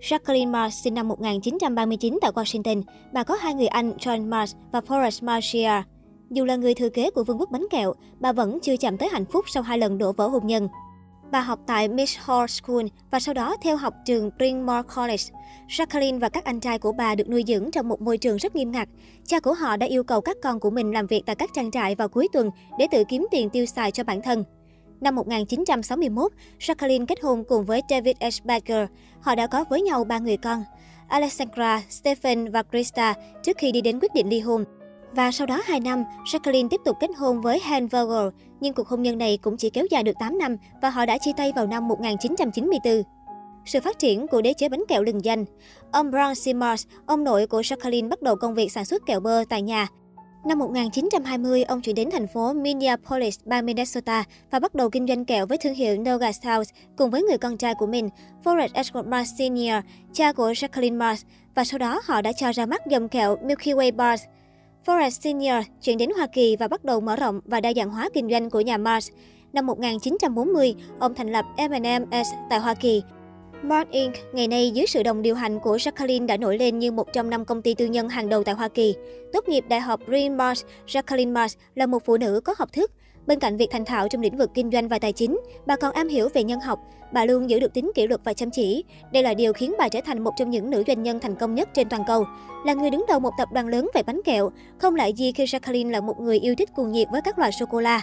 Jacqueline Mars sinh năm 1939 tại Washington. Bà có hai người anh John Mars và Forrest Marshia. Dù là người thừa kế của vương quốc bánh kẹo, bà vẫn chưa chạm tới hạnh phúc sau hai lần đổ vỡ hôn nhân. Bà học tại Miss Hall School và sau đó theo học trường Bryn College. Jacqueline và các anh trai của bà được nuôi dưỡng trong một môi trường rất nghiêm ngặt. Cha của họ đã yêu cầu các con của mình làm việc tại các trang trại vào cuối tuần để tự kiếm tiền tiêu xài cho bản thân. Năm 1961, Jacqueline kết hôn cùng với David H. Baker. Họ đã có với nhau ba người con, Alexandra, Stephen và Krista trước khi đi đến quyết định ly hôn. Và sau đó 2 năm, Jacqueline tiếp tục kết hôn với Han Vogel, nhưng cuộc hôn nhân này cũng chỉ kéo dài được 8 năm và họ đã chia tay vào năm 1994. Sự phát triển của đế chế bánh kẹo lừng danh Ông Brown Simmons, ông nội của Jacqueline bắt đầu công việc sản xuất kẹo bơ tại nhà. Năm 1920, ông chuyển đến thành phố Minneapolis, bang Minnesota và bắt đầu kinh doanh kẹo với thương hiệu Noga House cùng với người con trai của mình, Forrest Edward Mars Sr., cha của Jacqueline Mars, và sau đó họ đã cho ra mắt dòng kẹo Milky Way Bars. Forrest Sr. chuyển đến Hoa Kỳ và bắt đầu mở rộng và đa dạng hóa kinh doanh của nhà Mars. Năm 1940, ông thành lập M&M's tại Hoa Kỳ. Mars Inc. ngày nay dưới sự đồng điều hành của Jacqueline đã nổi lên như một trong năm công ty tư nhân hàng đầu tại Hoa Kỳ. Tốt nghiệp Đại học Green Mars, Jacqueline Mars là một phụ nữ có học thức. Bên cạnh việc thành thạo trong lĩnh vực kinh doanh và tài chính, bà còn am hiểu về nhân học. Bà luôn giữ được tính kỷ luật và chăm chỉ. Đây là điều khiến bà trở thành một trong những nữ doanh nhân thành công nhất trên toàn cầu. Là người đứng đầu một tập đoàn lớn về bánh kẹo, không lại gì khi Jacqueline là một người yêu thích cuồng nhiệt với các loại sô cô la.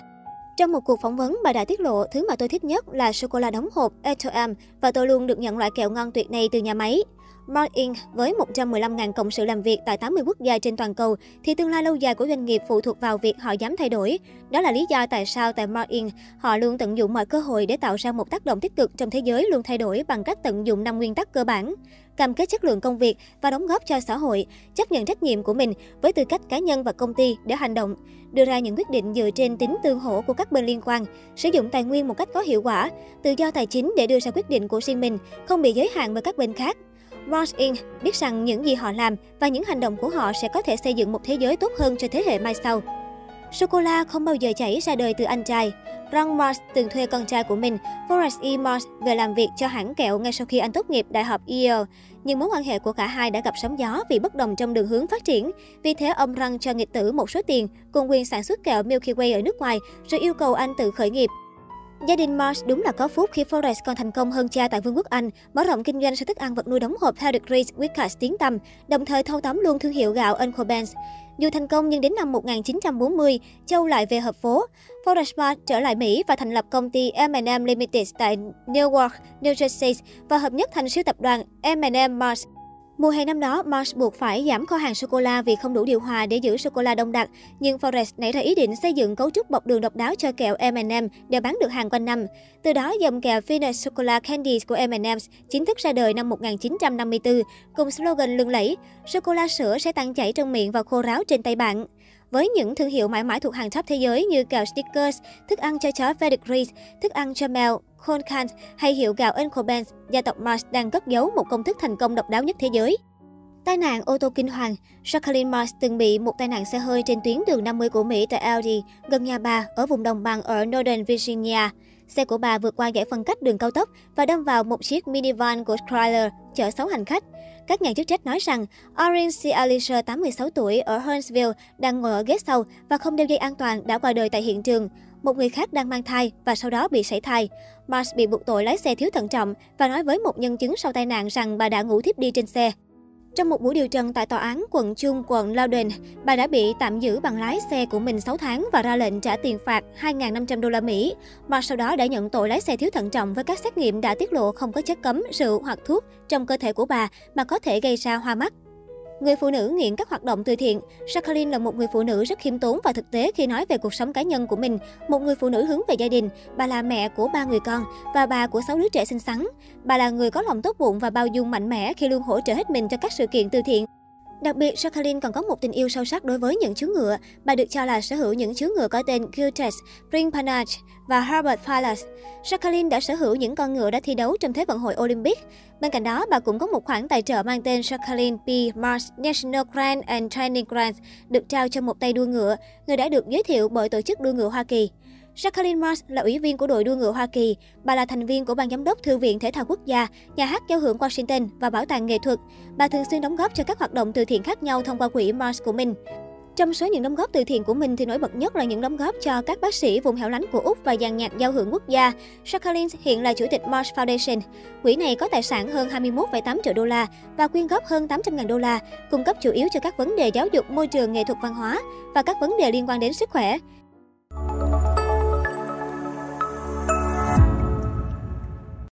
Trong một cuộc phỏng vấn, bà đã tiết lộ thứ mà tôi thích nhất là sô cô la đóng hộp Etoam và tôi luôn được nhận loại kẹo ngon tuyệt này từ nhà máy. Mark Inc. với 115.000 cộng sự làm việc tại 80 quốc gia trên toàn cầu thì tương lai lâu dài của doanh nghiệp phụ thuộc vào việc họ dám thay đổi. Đó là lý do tại sao tại Mark Inc. họ luôn tận dụng mọi cơ hội để tạo ra một tác động tích cực trong thế giới luôn thay đổi bằng cách tận dụng năm nguyên tắc cơ bản cam kết chất lượng công việc và đóng góp cho xã hội, chấp nhận trách nhiệm của mình với tư cách cá nhân và công ty để hành động, đưa ra những quyết định dựa trên tính tương hỗ của các bên liên quan, sử dụng tài nguyên một cách có hiệu quả, tự do tài chính để đưa ra quyết định của riêng mình, không bị giới hạn bởi các bên khác. Ross Inc. biết rằng những gì họ làm và những hành động của họ sẽ có thể xây dựng một thế giới tốt hơn cho thế hệ mai sau. Sô-cô-la không bao giờ chảy ra đời từ anh trai. Ron Mars từng thuê con trai của mình, Forrest E. Mars, về làm việc cho hãng kẹo ngay sau khi anh tốt nghiệp Đại học Yale. Nhưng mối quan hệ của cả hai đã gặp sóng gió vì bất đồng trong đường hướng phát triển. Vì thế, ông răng cho nghịch tử một số tiền cùng quyền sản xuất kẹo Milky Way ở nước ngoài, rồi yêu cầu anh tự khởi nghiệp. Gia đình Mars đúng là có phúc khi Forrest còn thành công hơn cha tại Vương quốc Anh, mở rộng kinh doanh sản thức ăn vật nuôi đóng hộp theo The Great Wickers tiếng tăm, đồng thời thâu tóm luôn thương hiệu gạo Uncle Ben's. Dù thành công nhưng đến năm 1940, Châu lại về hợp phố. Forrest Mars trở lại Mỹ và thành lập công ty M&M Limited tại Newark, New Jersey và hợp nhất thành siêu tập đoàn M&M Mars. Mùa hè năm đó, Mars buộc phải giảm kho hàng sô-cô-la vì không đủ điều hòa để giữ sô-cô-la đông đặc. Nhưng Forrest nảy ra ý định xây dựng cấu trúc bọc đường độc đáo cho kẹo M&M để bán được hàng quanh năm. Từ đó, dòng kẹo Finest Chocolate Candies của M&M's chính thức ra đời năm 1954, cùng slogan lừng lẫy, sô-cô-la sữa sẽ tan chảy trong miệng và khô ráo trên tay bạn. Với những thương hiệu mãi mãi thuộc hàng top thế giới như kẹo Snickers, thức ăn cho chó Pedigree, thức ăn cho mèo Colcant hay hiệu gạo Uncle Ben's, gia tộc Mars đang cất giấu một công thức thành công độc đáo nhất thế giới. Tai nạn ô tô kinh hoàng Jacqueline Mars từng bị một tai nạn xe hơi trên tuyến đường 50 của Mỹ tại Aldi, gần nhà bà, ở vùng đồng bằng ở Northern Virginia. Xe của bà vượt qua giải phân cách đường cao tốc và đâm vào một chiếc minivan của Chrysler chở 6 hành khách. Các nhà chức trách nói rằng Orin C. Alisher, 86 tuổi, ở Huntsville, đang ngồi ở ghế sau và không đeo dây an toàn đã qua đời tại hiện trường. Một người khác đang mang thai và sau đó bị sảy thai. Mars bị buộc tội lái xe thiếu thận trọng và nói với một nhân chứng sau tai nạn rằng bà đã ngủ thiếp đi trên xe. Trong một buổi điều trần tại tòa án quận Trung, quận Loudoun, bà đã bị tạm giữ bằng lái xe của mình 6 tháng và ra lệnh trả tiền phạt 2.500 đô la Mỹ. Mà sau đó đã nhận tội lái xe thiếu thận trọng với các xét nghiệm đã tiết lộ không có chất cấm, rượu hoặc thuốc trong cơ thể của bà mà có thể gây ra hoa mắt. Người phụ nữ nghiện các hoạt động từ thiện, Jacqueline là một người phụ nữ rất khiêm tốn và thực tế khi nói về cuộc sống cá nhân của mình. Một người phụ nữ hướng về gia đình, bà là mẹ của ba người con và bà của sáu đứa trẻ xinh xắn. Bà là người có lòng tốt bụng và bao dung mạnh mẽ khi luôn hỗ trợ hết mình cho các sự kiện từ thiện. Đặc biệt, Jacqueline còn có một tình yêu sâu sắc đối với những chú ngựa. Bà được cho là sở hữu những chú ngựa có tên Giltes, Spring Panache và Herbert Palace. Jacqueline đã sở hữu những con ngựa đã thi đấu trong Thế vận hội Olympic. Bên cạnh đó, bà cũng có một khoản tài trợ mang tên Jacqueline P. Mars National Grand and Training Grant được trao cho một tay đua ngựa, người đã được giới thiệu bởi Tổ chức đua ngựa Hoa Kỳ. Jacqueline Mars là ủy viên của đội đua ngựa Hoa Kỳ. Bà là thành viên của ban giám đốc Thư viện Thể thao Quốc gia, nhà hát giao hưởng Washington và bảo tàng nghệ thuật. Bà thường xuyên đóng góp cho các hoạt động từ thiện khác nhau thông qua quỹ Mars của mình. Trong số những đóng góp từ thiện của mình thì nổi bật nhất là những đóng góp cho các bác sĩ vùng hẻo lánh của Úc và dàn nhạc giao hưởng quốc gia. Jacqueline hiện là chủ tịch Mars Foundation. Quỹ này có tài sản hơn 21,8 triệu đô la và quyên góp hơn 800.000 đô la, cung cấp chủ yếu cho các vấn đề giáo dục, môi trường, nghệ thuật văn hóa và các vấn đề liên quan đến sức khỏe.